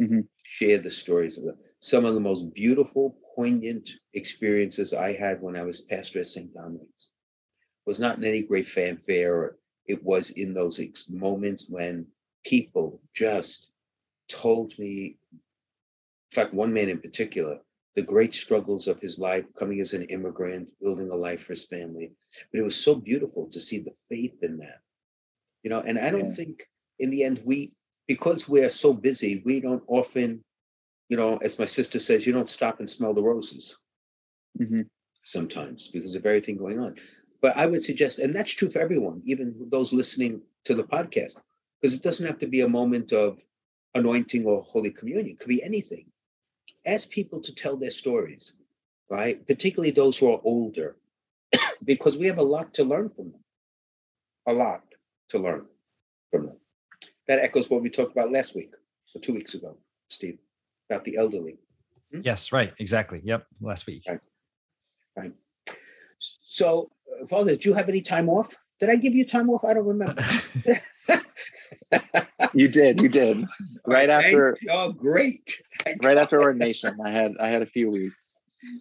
Mhm. Share the stories of them. Some of the most beautiful, poignant experiences I had when I was pastor at St. Dominic's was not in any great fanfare, or it was in those ex- moments when people just told me in fact, one man in particular, the great struggles of his life, coming as an immigrant, building a life for his family. But it was so beautiful to see the faith in that. You know, and I don't Yeah. think in the end we, because we're so busy, we don't often, you know, as my sister says, you don't stop and smell the roses Mhm. sometimes because of everything going on. But I would suggest, and that's true for everyone, even those listening to the podcast, because it doesn't have to be a moment of anointing or Holy Communion. It could be anything. Ask people to tell their stories, right? Particularly those who are older, because we have a lot to learn from them. A lot to learn from them. That echoes what we talked about last week or two weeks ago, Steve, about the elderly. yes, right. Exactly. Yep. Last week. Right. right. So, uh, Father, did you have any time off? Did I give you time off? I don't remember. you did you did right after. Oh, great. Right after ordination i had i had a few weeks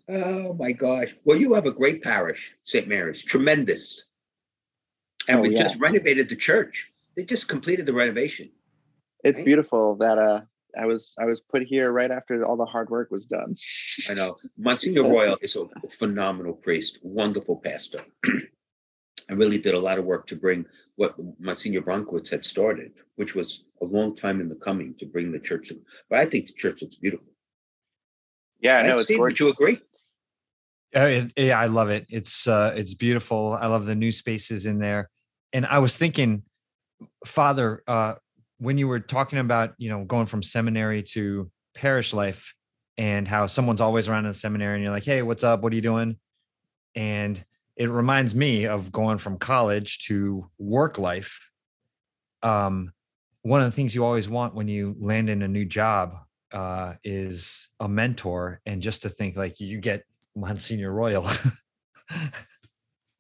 Oh my gosh. Well, you have a great parish, St. Mary's, tremendous. And Oh, we yeah. just renovated the church. They just completed the renovation. it's Right. beautiful that uh I was I was put here right after all the hard work was done. I know. Monsignor Royal is a phenomenal priest, wonderful pastor. I really did a lot of work to bring what Monsignor Bronkowitz had started, which was a long time in the coming to bring the church. To, But I think the church looks beautiful. Yeah, I know Right, it's Steve, would you agree? Uh, it- yeah, I love it. It's uh, it's beautiful. I love the new spaces in there. And I was thinking, Father, uh, when you were talking about you know going from seminary to parish life, and how someone's always around in the seminary, and you're like, hey, what's up? What are you doing? And it reminds me of going from college to work life. Um, one of the things you always want when you land in a new job uh, is a mentor, and just to think like you get Monsignor Royal.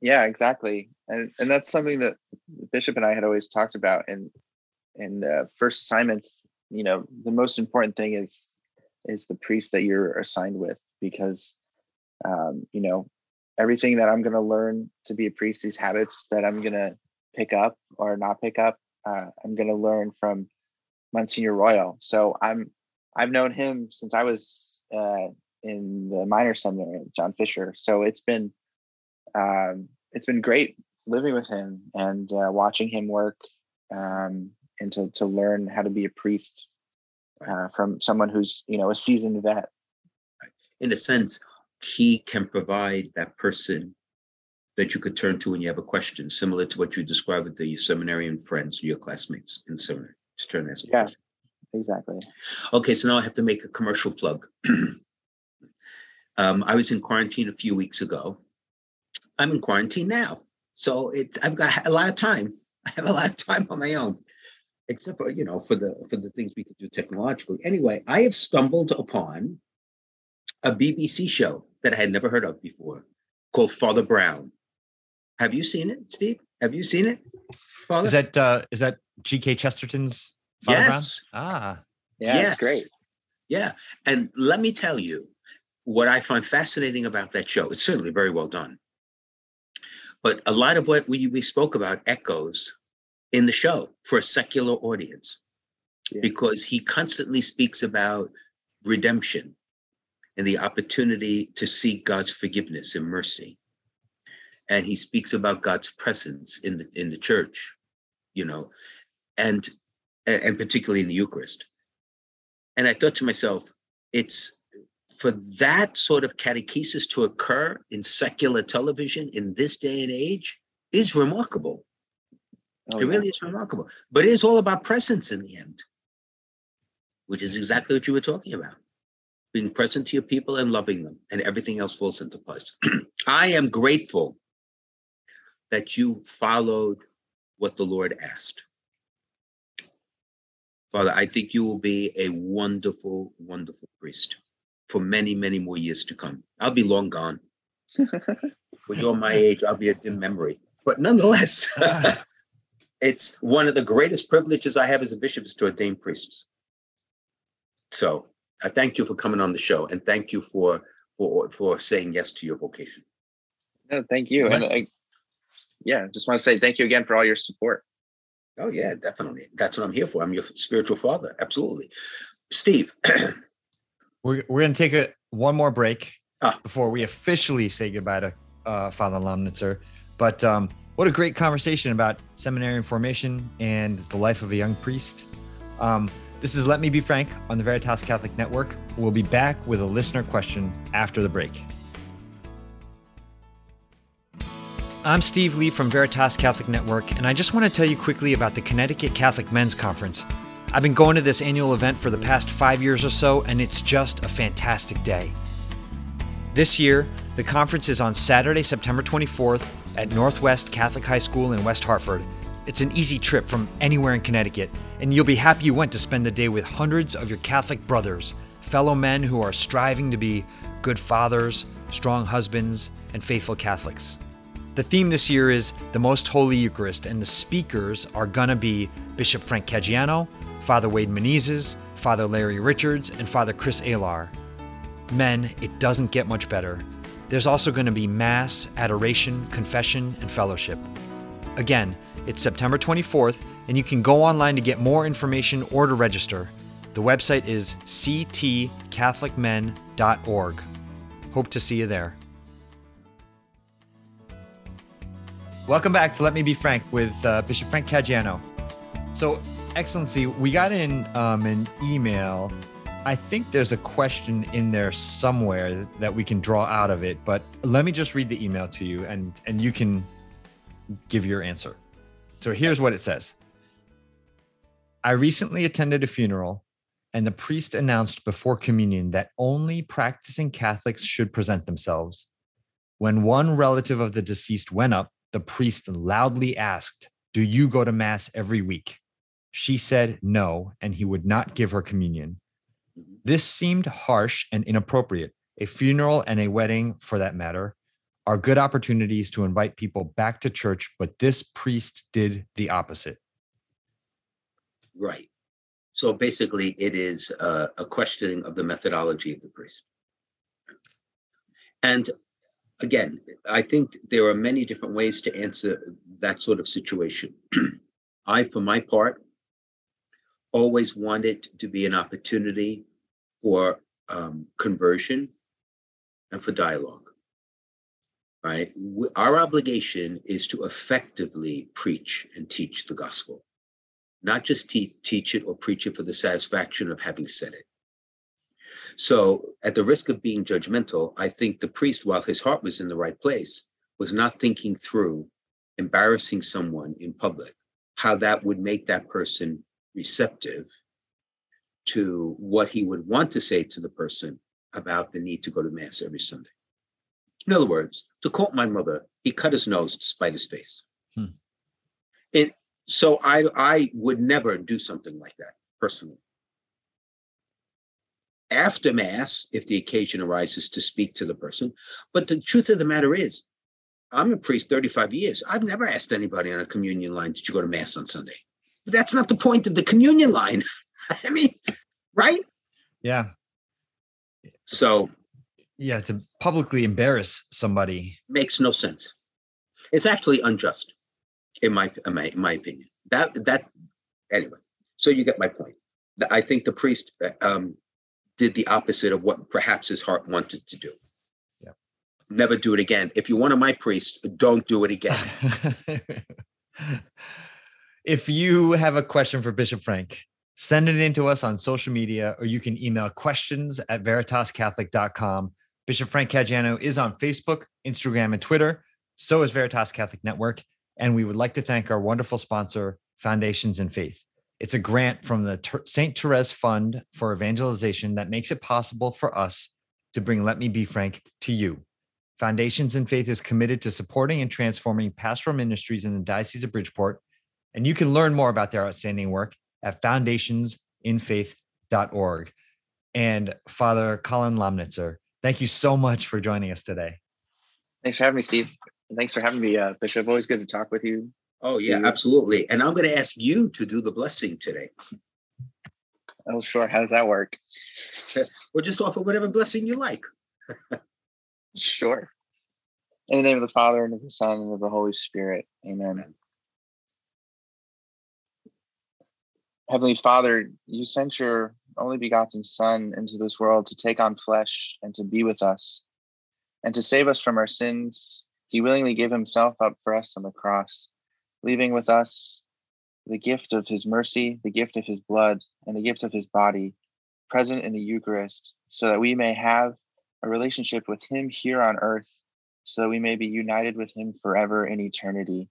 Yeah, exactly. And and that's something that Bishop and I had always talked about in in the first assignments. You know, the most important thing is is the priest that you're assigned with because um, you know everything that I'm going to learn to be a priest, these habits that I'm going to pick up or not pick up, uh, I'm going to learn from Monsignor Royal. So I'm I've known him since I was uh, in the minor seminary, John Fisher. So it's been um, it's been great living with him and uh, watching him work um, and to, to learn how to be a priest uh, from someone who's you know a seasoned vet In a sense, he can provide that person that you could turn to when you have a question, similar to what you described with the seminarian friends, your classmates in seminary. Just turn and ask Yeah. question. exactly Okay, so now I have to make a commercial plug. um, I was in quarantine a few weeks ago. I'm in quarantine now, so it's I've got a lot of time. I have a lot of time on my own, except for you know for the for the things we could do technologically. Anyway, I have stumbled upon a BBC show that I had never heard of before, called Father Brown. Have you seen it, Steve? Have you seen it, Father? is that uh, is that G.K. Chesterton's Father Brown? yes. Ah, yeah Yes. great Yeah. And let me tell you what I find fascinating about that show. It's certainly very well done. But a lot of what we, we spoke about echoes in the show for a secular audience Yeah. because he constantly speaks about redemption and the opportunity to seek God's forgiveness and mercy. And he speaks about God's presence in the in the church, you know, and and particularly in the Eucharist. And I thought to myself, it's for that sort of catechesis to occur in secular television in this day and age is remarkable. Oh, it yeah. really is remarkable. But it is all about presence in the end, which is exactly what you were talking about. Being present to your people and loving them, and everything else falls into place. I am grateful that you followed what the Lord asked. Father, I think you will be a wonderful, wonderful priest for many, many more years to come. I'll be long gone. when you're my age, I'll be a dim memory. But nonetheless, it's one of the greatest privileges I have as a bishop is to ordain priests. So I thank you for coming on the show and thank you for for for saying yes to your vocation. no thank you and I, yeah just want to say thank you again for all your support Oh yeah, definitely. That's what I'm here for. I'm your spiritual father. Absolutely. Steve, we're we're gonna take a one more break Ah. before we officially say goodbye to uh, Father Lomnitzer. But um, what a great conversation about seminary formation and the life of a young priest. Um, this is Let Me Be Frank on the Veritas Catholic Network. We'll be back with a listener question after the break. I'm Steve Lee from Veritas Catholic Network, and I just want to tell you quickly about the Connecticut Catholic Men's Conference. I've been going to this annual event for the past five years or so, and it's just a fantastic day. This year, the conference is on Saturday, September 24th at Northwest Catholic High School in West Hartford. It's an easy trip from anywhere in Connecticut, and you'll be happy you went to spend the day with hundreds of your Catholic brothers, fellow men who are striving to be good fathers, strong husbands, and faithful Catholics. The theme this year is the Most Holy Eucharist, and the speakers are gonna be Bishop Frank Caggiano, Father Wade Menezes, Father Larry Richards, and Father Chris Alar. Men, it doesn't get much better. There's also going to be Mass, adoration, confession, and fellowship. Again, it's September 24th, and you can go online to get more information or to register. The website is ctcatholicmen.org. Hope to see you there. Welcome back to Let Me Be Frank with uh, Bishop Frank Caggiano. So, Excellency, we got in um, an email. I think there's a question in there somewhere that we can draw out of it, but let me just read the email to you and, and you can give your answer. So, here's what it says I recently attended a funeral and the priest announced before communion that only practicing Catholics should present themselves. When one relative of the deceased went up, the priest loudly asked, Do you go to Mass every week? She said no, and he would not give her communion. Mm-hmm. This seemed harsh and inappropriate. A funeral and a wedding, for that matter, are good opportunities to invite people back to church, but this priest did the opposite. Right. So basically, it is a questioning of the methodology of the priest. And again, I think there are many different ways to answer that sort of situation. I, for my part, always wanted it to be an opportunity for um, conversion and for dialogue. Right? Our obligation is to effectively preach and teach the gospel, not just te- teach it or preach it for the satisfaction of having said it. So, at the risk of being judgmental, I think the priest, while his heart was in the right place, was not thinking through embarrassing someone in public, how that would make that person receptive to what he would want to say to the person about the need to go to Mass every Sunday. In other words, to quote my mother, he cut his nose to spite his face. Hmm. And so I, I would never do something like that personally after Mass, if the occasion arises to speak to the person. But the truth of the matter is, I'm a priest 35 years. I've never asked anybody on a communion line, did you go to Mass on Sunday? But that's not the point of the communion line. I mean, right? Yeah. So, yeah, to publicly embarrass somebody makes no sense. It's actually unjust, in my in my, in my opinion. That that anyway. So you get my point. I think the priest uh, um, did the opposite of what perhaps his heart wanted to do. Yeah. Never do it again. If you're one of my priests, don't do it again. if you have a question for Bishop Frank, send it in to us on social media or you can email questions at veritascatholic.com. Bishop Frank Caggiano is on Facebook, Instagram, and Twitter. So is Veritas Catholic Network. And we would like to thank our wonderful sponsor, Foundations in Faith. It's a grant from the Ter- St. Therese Fund for Evangelization that makes it possible for us to bring Let Me Be Frank to you. Foundations in Faith is committed to supporting and transforming pastoral ministries in the Diocese of Bridgeport. And you can learn more about their outstanding work at foundationsinfaith.org. And Father Colin Lomnitzer, thank you so much for joining us today. Thanks for having me, Steve. Thanks for having me, uh, Bishop. Always good to talk with you. Oh, yeah, absolutely. And I'm going to ask you to do the blessing today. Oh, sure. How does that work? Or just offer whatever blessing you like. sure. In the name of the Father, and of the Son, and of the Holy Spirit. Amen. Amen. Heavenly Father, you sent your only begotten Son into this world to take on flesh and to be with us and to save us from our sins. He willingly gave himself up for us on the cross leaving with us the gift of his mercy, the gift of his blood, and the gift of his body present in the Eucharist, so that we may have a relationship with him here on earth, so that we may be united with him forever in eternity.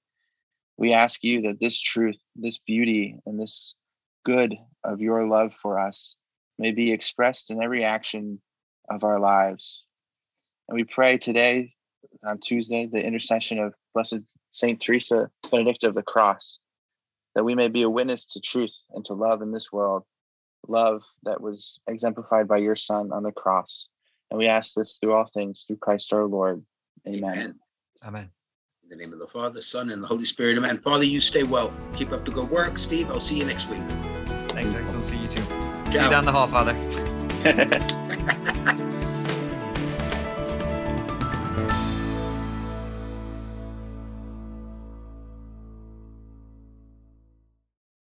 We ask you that this truth, this beauty, and this good of your love for us may be expressed in every action of our lives. And we pray today, on Tuesday, the intercession of Blessed Saint Teresa Benedicta of the Cross, that we may be a witness to truth and to love in this world, love that was exemplified by your Son on the cross. And we ask this through all things through Christ our Lord. Amen. Amen. Amen. In the name of the Father, Son, and the Holy Spirit. Amen. Father, you stay well. Keep up the good work. Steve, I'll see you next week. Thanks, Excellency. You too. Ciao. See you down the hall, Father.